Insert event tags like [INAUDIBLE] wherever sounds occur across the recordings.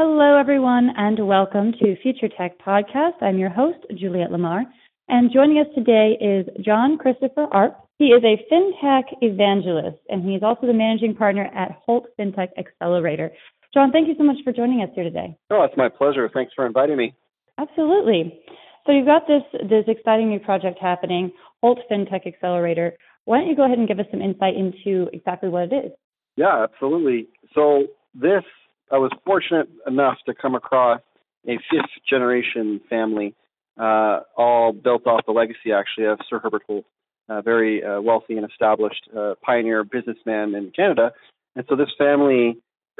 Hello, everyone, and welcome to Future Tech Podcast. I'm your host, Juliette Lamar, and joining us today is John Christopher Arp. He is a fintech evangelist, and he is also the managing partner at Holt Fintech Accelerator. John, thank you so much for joining us here today. Oh, it's my pleasure. Thanks for inviting me. Absolutely. So you've got this this exciting new project happening, Holt Fintech Accelerator. Why don't you go ahead and give us some insight into exactly what it is? Yeah, absolutely. So this I was fortunate enough to come across a fifth generation family, uh, all built off the legacy actually of Sir Herbert Holt, a very uh, wealthy and established uh, pioneer businessman in Canada. And so this family,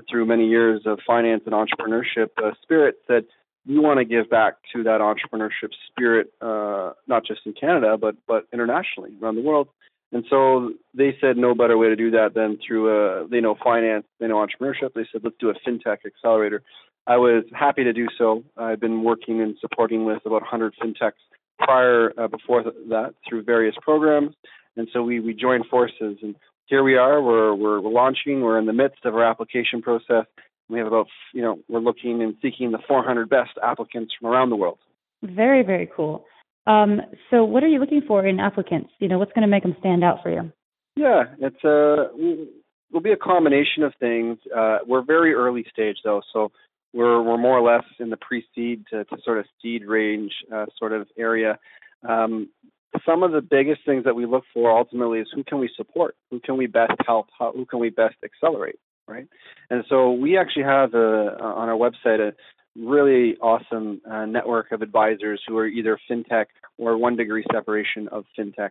through many years of finance and entrepreneurship uh, spirit, said, we want to give back to that entrepreneurship spirit, uh, not just in Canada, but but internationally around the world. And so they said no better way to do that than through a they know finance, they know entrepreneurship. They said let's do a fintech accelerator. I was happy to do so. I've been working and supporting with about 100 fintechs prior uh, before that through various programs, and so we we joined forces. And here we are. We're we're, we're launching. We're in the midst of our application process. We have about you know we're looking and seeking the 400 best applicants from around the world. Very very cool. Um, so, what are you looking for in applicants? You know, what's going to make them stand out for you? Yeah, it's a uh, will be a combination of things. Uh, we're very early stage though, so we're we're more or less in the pre-seed to, to sort of seed range uh, sort of area. Um, some of the biggest things that we look for ultimately is who can we support, who can we best help, how, who can we best accelerate, right? And so we actually have a, on our website a really awesome uh, network of advisors who are either fintech or one degree separation of fintech.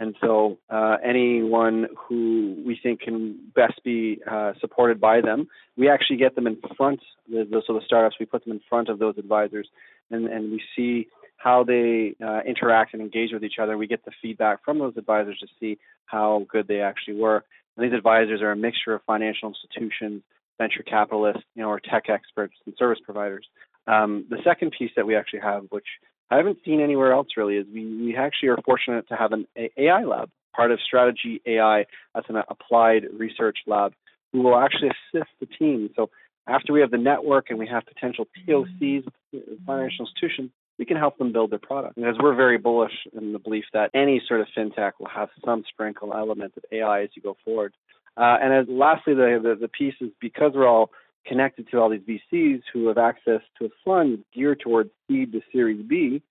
And so, uh, anyone who we think can best be uh, supported by them, we actually get them in front. The, the, so the startups, we put them in front of those advisors, and, and we see how they uh, interact and engage with each other. We get the feedback from those advisors to see how good they actually were. And these advisors are a mixture of financial institutions, venture capitalists, you know, or tech experts and service providers. Um, the second piece that we actually have, which I haven't seen anywhere else really, is we, we actually are fortunate to have an AI lab, part of Stradigi AI. That's an applied research lab who will actually assist the team. So after we have the network and we have potential POCs, financial institutions, we can help them build their product. Because we're very bullish in the belief that any sort of fintech will have some sprinkle element of AI as you go forward. Uh, and as lastly, the, the, the piece is because we're all connected to all these VCs who have access to a fund geared towards seed to Series B,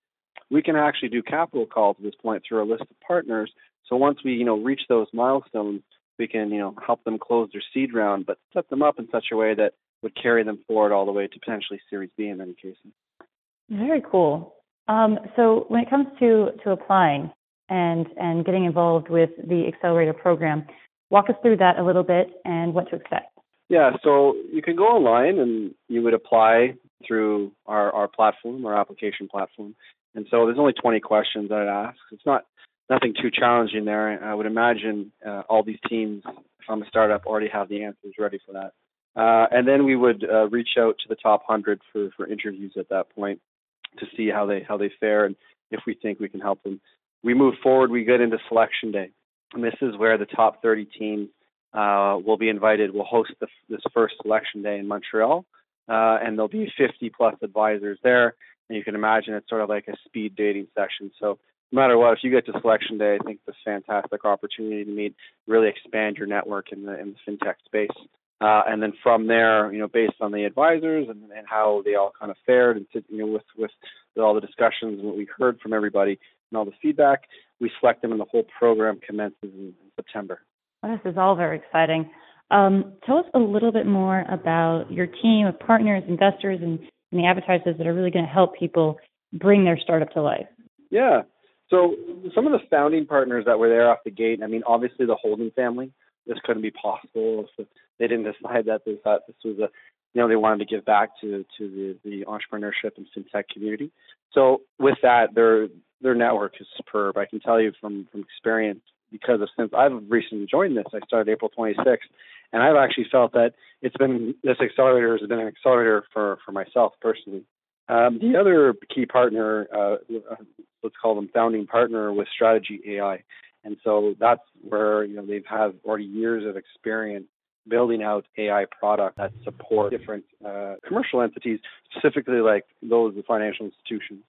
we can actually do capital calls at this point through a list of partners. So once we, you know, reach those milestones, we can, you know, help them close their seed round, but set them up in such a way that would carry them forward all the way to potentially Series B in many cases. Very cool. Um, so when it comes to to applying and and getting involved with the accelerator program, Walk us through that a little bit and what to expect. Yeah, so you can go online and you would apply through our, our platform, our application platform. And so there's only 20 questions that I'd ask. It's not nothing too challenging there. I would imagine uh, all these teams, if I'm a startup, already have the answers ready for that. Uh, and then we would uh, reach out to the top 100 for, for interviews at that point to see how they how they fare and if we think we can help them. We move forward. We get into selection day. And this is where the top 30 teams uh, will be invited. We'll host the, this first selection day in Montreal, uh, and there'll be 50 plus advisors there. And you can imagine it's sort of like a speed dating session. So no matter what, if you get to selection day, I think it's a fantastic opportunity to meet, really expand your network in the in the fintech space. Uh, and then from there, you know, based on the advisors and, and how they all kind of fared, and you know, with with all the discussions and what we heard from everybody and all the feedback, we select them, and the whole program commences in September. Well, this is all very exciting. Um, tell us a little bit more about your team of partners, investors, and, and the advertisers that are really going to help people bring their startup to life. Yeah. So some of the founding partners that were there off the gate, I mean, obviously the Holden family. This couldn't be possible if they didn't decide that they thought this was a you know they wanted to give back to to the the entrepreneurship and fintech community. So with that, their their network is superb. I can tell you from from experience because of since I've recently joined this, I started April 26th, and I've actually felt that it's been this accelerator has been an accelerator for for myself personally. Um, the other key partner, uh, let's call them founding partner, with Stradigi AI, and so that's where you know they've had already years of experience building out AI products that support different uh, commercial entities, specifically like those of financial institutions.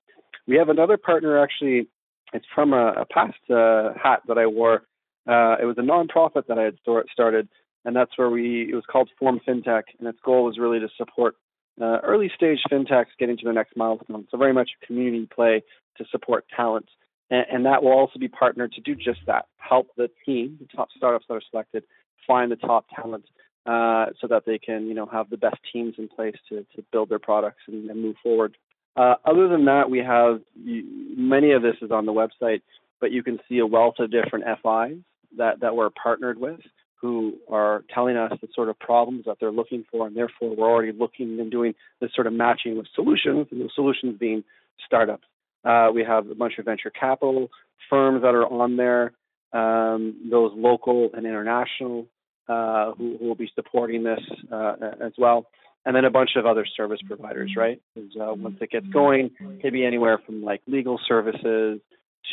We have another partner actually. It's from a, a past uh, hat that I wore. Uh, it was a nonprofit that I had started, and that's where we. It was called Form FinTech, and its goal was really to support uh, early stage fintechs getting to the next milestone. So very much a community play to support talent, and, and that will also be partnered to do just that. Help the team, the top startups that are selected, find the top talent uh, so that they can, you know, have the best teams in place to, to build their products and, and move forward. Uh, other than that, we have many of this is on the website, but you can see a wealth of different FIs that, that we're partnered with who are telling us the sort of problems that they're looking for, and therefore we're already looking and doing this sort of matching with solutions, and the solutions being startups. Uh, we have a bunch of venture capital firms that are on there, um, those local and international uh, who, who, will be supporting this uh, as well, and then a bunch of other service providers, right? Because Uh, once it gets going, it could be anywhere from like legal services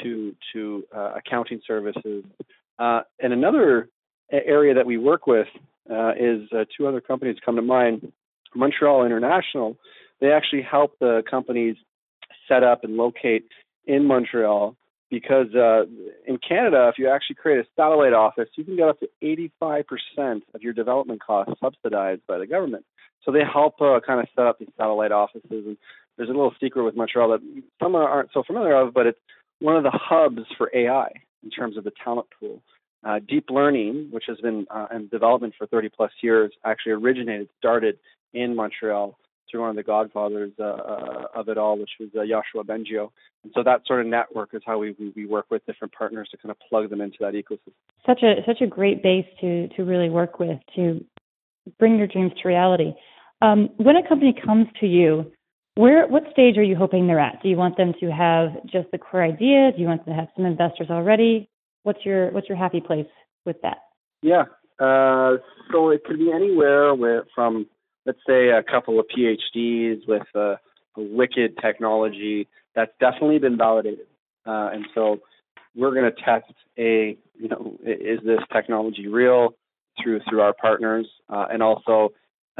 to to uh, accounting services. Uh, and another area that we work with is two other companies come to mind. Montreal International, they actually help the companies set up and locate in Montreal because uh, in Canada, if you actually create a satellite office, you can get up to 85% of your development costs subsidized by the government. So they help uh, kind of set up these satellite offices. And there's a little secret with Montreal that some aren't so familiar of, but it's one of the hubs for AI in terms of the talent pool. Uh, deep learning, which has been uh, in development for 30 plus years, actually originated, started in Montreal through one of the godfathers uh, uh, of it all, which was uh, Yoshua Bengio. And so that sort of network is how we, we, we work with different partners to kind of plug them into that ecosystem. Such a such a great base to to really work with to bring your dreams to reality. Um, when a company comes to you, where what stage are you hoping they're at? Do you want them to have just the core idea? Do you want them to have some investors already? What's your what's your happy place with that? Yeah, uh, so it could be anywhere where from let's say a couple of PhDs with a, a wicked technology that's definitely been validated. Uh, and so we're going to test a, you know, is this technology real through through our partners, uh, and also,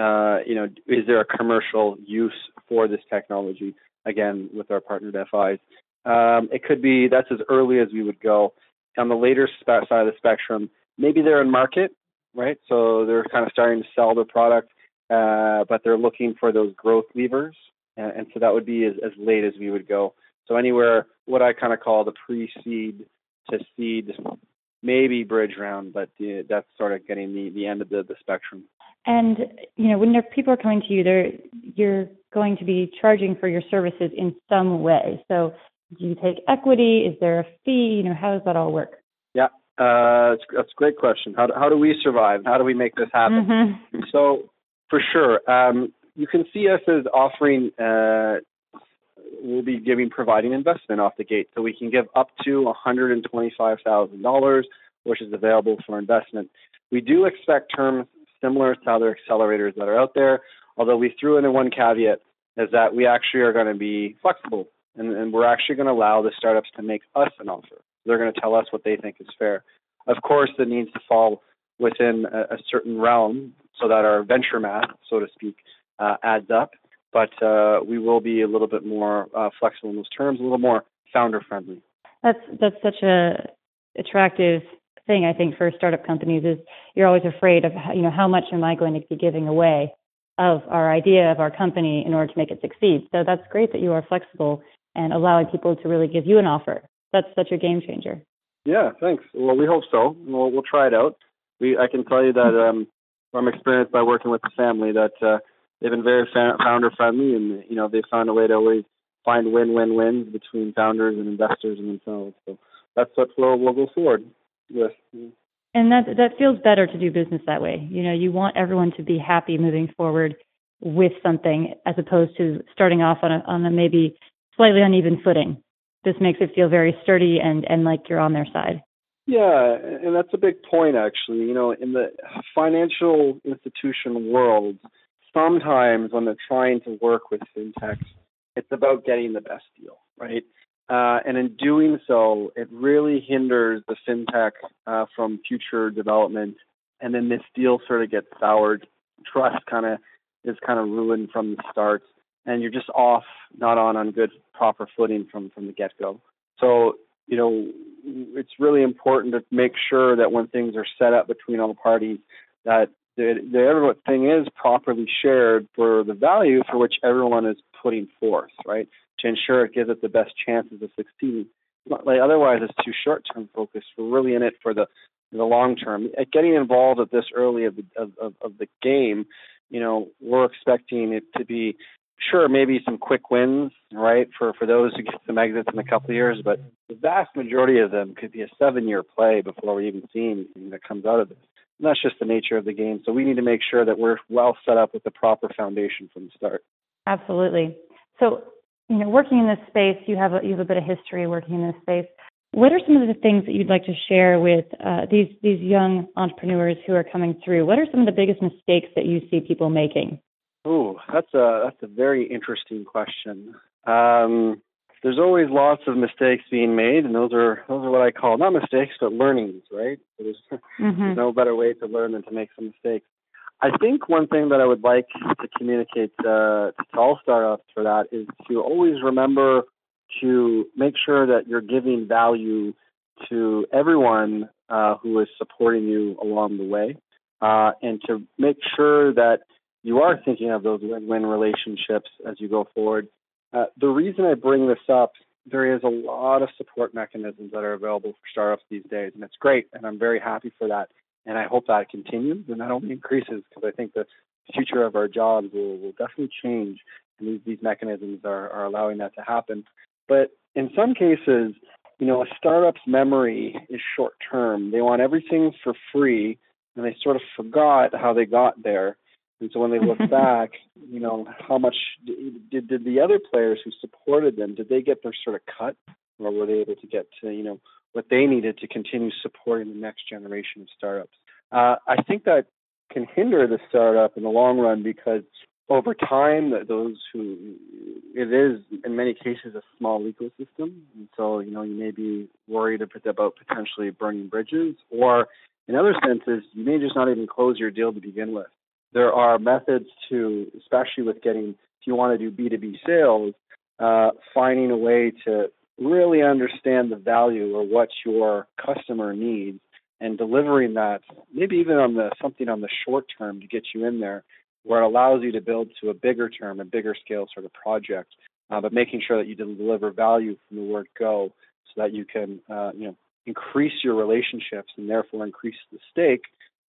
uh, you know, is there a commercial use for this technology? Again, with our partnered FIs, um, it could be that's as early as we would go. On the later side of the spectrum, maybe they're in market, right? So they're kind of starting to sell their product uh, but they're looking for those growth levers, and, and so that would be as, as late as we would go. So anywhere, what I kind of call the pre-seed to seed, maybe bridge round, but the, that's sort of getting the, the end of the, the spectrum. And you know, when people are coming to you, they're you're going to be charging for your services in some way. So, do you take equity? Is there a fee? You know, how does that all work? Yeah, uh, that's, that's a great question. How do, how do we survive? How do we make this happen? Mm-hmm. So for sure. Um, you can see us as offering, uh, we'll be giving, providing investment off the gate. So we can give up to $125,000, which is available for investment. We do expect terms similar to other accelerators that are out there, although we threw in one caveat is that we actually are going to be flexible and, and we're actually going to allow the startups to make us an offer. They're going to tell us what they think is fair. Of course, it needs to fall within a, a certain realm so that our venture math, so to speak, uh, adds up. But uh, we will be a little bit more uh, flexible in those terms, a little more founder friendly. That's that's such a attractive thing I think for startup companies is you're always afraid of you know how much am I going to be giving away of our idea of our company in order to make it succeed. So that's great that you are flexible and allowing people to really give you an offer. That's such a game changer. Yeah, thanks. Well, we hope so. We'll we'll try it out. We I can tell you that um, from experience by working with the family that uh, they've been very fa- founder friendly, and you know they found a way to always find win-win wins between founders and investors and themselves. So that's what we'll, we'll go forward with. And that that feels better to do business that way. You know, you want everyone to be happy moving forward. with something as opposed to starting off on a on a maybe slightly uneven footing. This makes it feel very sturdy and and like you're on their side. Yeah, and that's a big point actually. You know, in the financial institution world, sometimes when they're trying to work with fintechs, it's about getting the best deal, right? Uh, and in doing so, it really hinders the fintech uh, from future development. And then this deal sort of gets soured. Trust kind of is kind of ruined from the start, and you're just off, not on on good proper footing from from the get go. So you know, it's really important to make sure that when things are set up between all the parties, that the, the everything is properly shared for the value for which everyone is putting forth, right? To ensure it gives it the best chances of succeeding. Like otherwise, it's too short-term focused. We're really in it for the the long term. Uh, getting involved at this early of the of, of, the game, you know, we're expecting it to be sure, maybe some quick wins, right, for, for those who get some exits in a couple of years, but the vast majority of them could be a seven year play before we even see anything that comes out of this. And that's just the nature of the game. So we need to make sure that we're well set up with the proper foundation from the start. Absolutely. So, you know, working in this space, you have a, you have a bit of history working in this space. What are some of the things that you'd like to share with uh, these these young entrepreneurs who are coming through? What are some of the biggest mistakes that you see people making? Oh, that's a that's a very interesting question. Um, there's always lots of mistakes being made, and those are those are what I call not mistakes but learnings, right? There's, [LAUGHS] mm-hmm. there's no better way to learn than to make some mistakes. I think one thing that I would like to communicate uh, to all startups for that is to always remember to make sure that you're giving value to everyone uh, who is supporting you along the way, uh, and to make sure that you are thinking of those win-win relationships as you go forward. Uh, the reason I bring this up, there is a lot of support mechanisms that are available for startups these days, and it's great, and I'm very happy for that. And I hope that continues and that only increases because I think the future of our jobs will, will definitely change, and these, these mechanisms are, are allowing that to happen. But in some cases, you know, a startup's memory is short term. They want everything for free, and they sort of forgot how they got there and so when they look [LAUGHS] back, you know, how much did, did the other players who supported them, did they get their sort of cut or were they able to get to, you know, what they needed to continue supporting the next generation of startups? Uh, I think that can hinder the startup in the long run because over time, those who it is in many cases a small ecosystem, and so you know you may be worried about potentially burning bridges, or in other senses, you may just not even close your deal to begin with there are methods to, especially with getting, if you want to do B2B sales, uh, finding a way to really understand the value or what your customer needs and delivering that, maybe even on the something on the short term to get you in there, where it allows you to build to a bigger term, a bigger scale sort of project, uh, but making sure that you deliver value from the word go, so that you can, uh, you know, increase your relationships and therefore increase the stake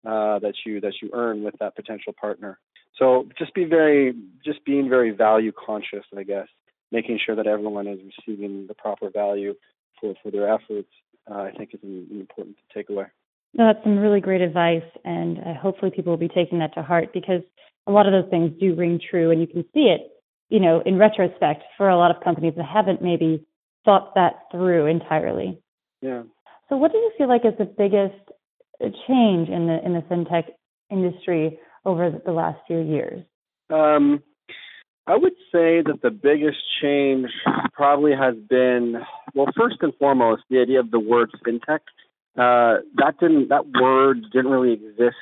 uh, that you that you earn with that potential partner. So just be very just being very value conscious, I guess, making sure that everyone is receiving the proper value for for their efforts. Uh, I think is important to take away. No, that's some really great advice, and uh, hopefully people will be taking that to heart because a lot of those things do ring true, and you can see it, you know, in retrospect for a lot of companies that haven't maybe thought that through entirely. Yeah. So, what do you feel like is the biggest change in the in the fintech industry over the last few years? Um, I would say that the biggest change probably has been well, first and foremost, the idea of the word fintech. Uh, that didn't that word didn't really exist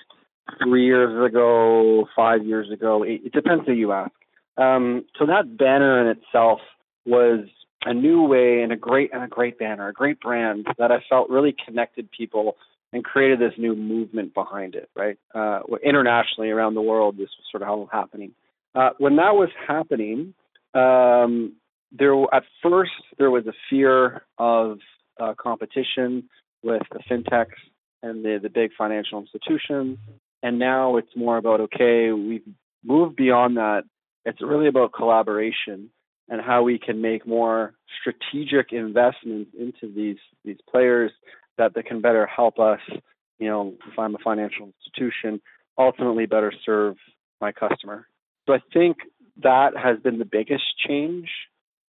three years ago, five years ago. It, it depends who you ask. Um, so that banner in itself was a new way and a great and a great banner, a great brand that I felt really connected people and created this new movement behind it, right? Uh, internationally around the world, this was sort of how happening. Uh, when that was happening, um, there at first there was a fear of uh, competition with the fintechs and the, the big financial institutions, and now it's more about okay, we've moved beyond that. It's really about collaboration and how we can make more strategic investments into these these players that, that can better help us, you know, if I'm a financial institution, ultimately better serve my customer. So I think that has been the biggest change.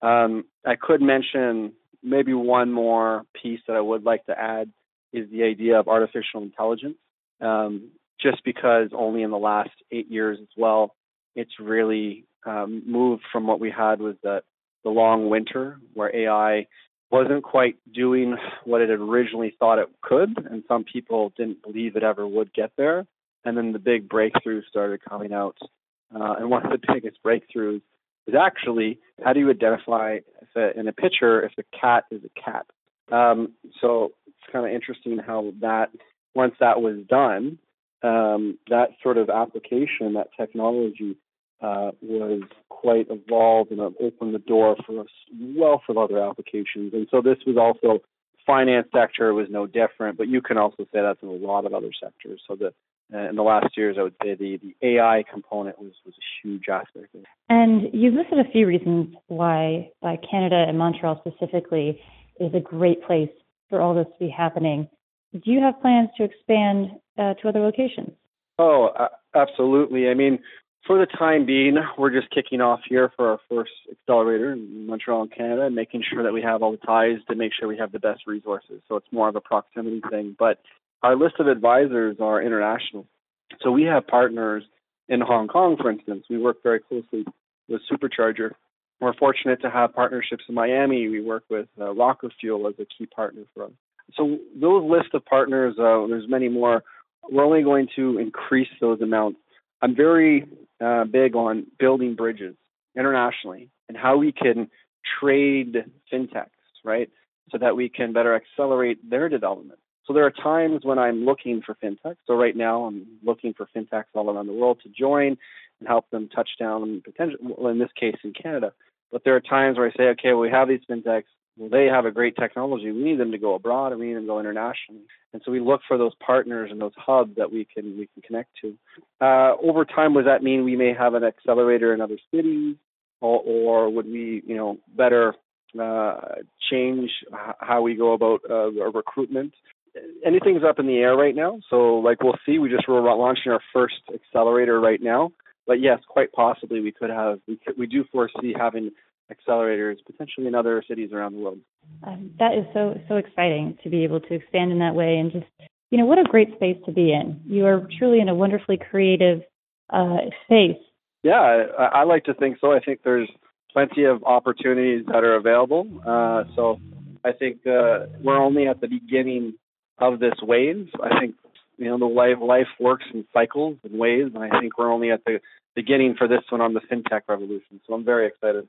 Um, I could mention maybe one more piece that I would like to add is the idea of artificial intelligence. Um, just because only in the last eight years as well, it's really um, moved from what we had was that the long winter where AI wasn't quite doing what it had originally thought it could, and some people didn't believe it ever would get there. And then the big breakthroughs started coming out. Uh, and one of the [LAUGHS] biggest breakthroughs is actually how do you identify a, in a picture if a cat is a cat? Um, so it's kind of interesting how that, once that was done, um, that sort of application, that technology uh, was quite evolved and opened the door for a wealth of other applications. And so this was also finance sector was no different, but you can also say that's in a lot of other sectors. So the uh, in the last years, I would say the, the AI component was, was a huge aspect. And you've listed a few reasons why, why Canada and Montreal specifically is a great place for all this to be happening. Do you have plans to expand uh, to other locations? Oh, uh, absolutely. I mean, for the time being, we're just kicking off here for our first accelerator in Montreal, Canada, and making sure that we have all the ties to make sure we have the best resources. So it's more of a proximity thing. But our list of advisors are international. So we have partners in Hong Kong, for instance. We work very closely with Supercharger. We're fortunate to have partnerships in Miami. We work with uh, Rocket Fuel as a key partner for us. So those list of partners, uh, there's many more. We're only going to increase those amounts. I'm very uh, big on building bridges internationally and how we can trade fintechs, right? So that we can better accelerate their development. So there are times when I'm looking for fintechs. So right now I'm looking for fintechs all around the world to join and help them touch down potential. Well, in this case, in Canada. But there are times where I say, okay, well, we have these fintechs. Well, they have a great technology. We need them to go abroad and we need them to go internationally. And so we look for those partners and those hubs that we can we can connect to. Uh, over time, does that mean we may have an accelerator in other cities, or, or would we, you know, better uh, change how we go about uh, recruitment? Anything's up in the air right now, so like we'll see. We just were launching our first accelerator right now, but yes, quite possibly we could have. We could, we do foresee having accelerators potentially in other cities around the world. Um, that is so so exciting to be able to expand in that way and just you know what a great space to be in. You are truly in a wonderfully creative uh, space. Yeah, I, I like to think so. I think there's plenty of opportunities that are available. Uh, so I think uh, we're only at the beginning of this wave. I think you know the life life works in cycles and waves, and I think we're only at the beginning for this one on the fintech revolution. So I'm very excited.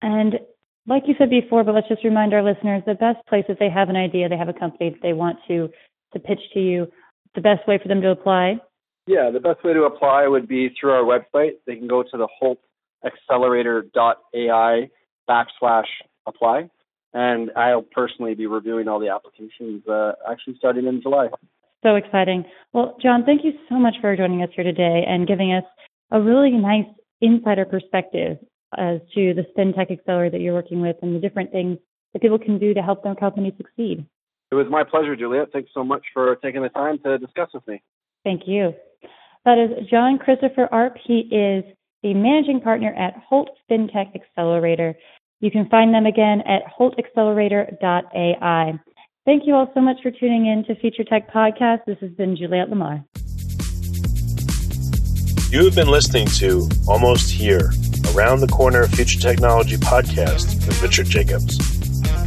And like you said before, but let's just remind our listeners the best place if they have an idea, they have a company that they want to to pitch to you, the best way for them to apply? Yeah, the best way to apply would be through our website. They can go to the Holt holtaccelerator.ai backslash apply. And I'll personally be reviewing all the applications uh, actually starting in July. So exciting. Well, John, thank you so much for joining us here today and giving us a really nice insider perspective as to the FinTech Accelerator that you're working with and the different things that people can do to help their company succeed. It was my pleasure, Juliet. Thanks so much for taking the time to discuss with me. Thank you. That is John Christopher Arp. He is the managing partner at Holt FinTech Accelerator. You can find them again at holtaccelerator.ai. Thank you all so much for tuning in to Future Tech Podcast. This has been Juliette Lamar. You have been listening to Almost Here Around the Corner Future Technology podcast with Richard Jacobs.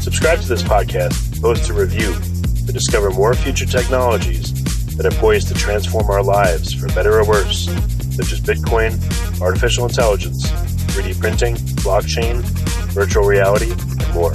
Subscribe to this podcast, post a review to discover more future technologies that are poised to transform our lives for better or worse, such as Bitcoin, artificial intelligence, 3D printing, blockchain, virtual reality, and more.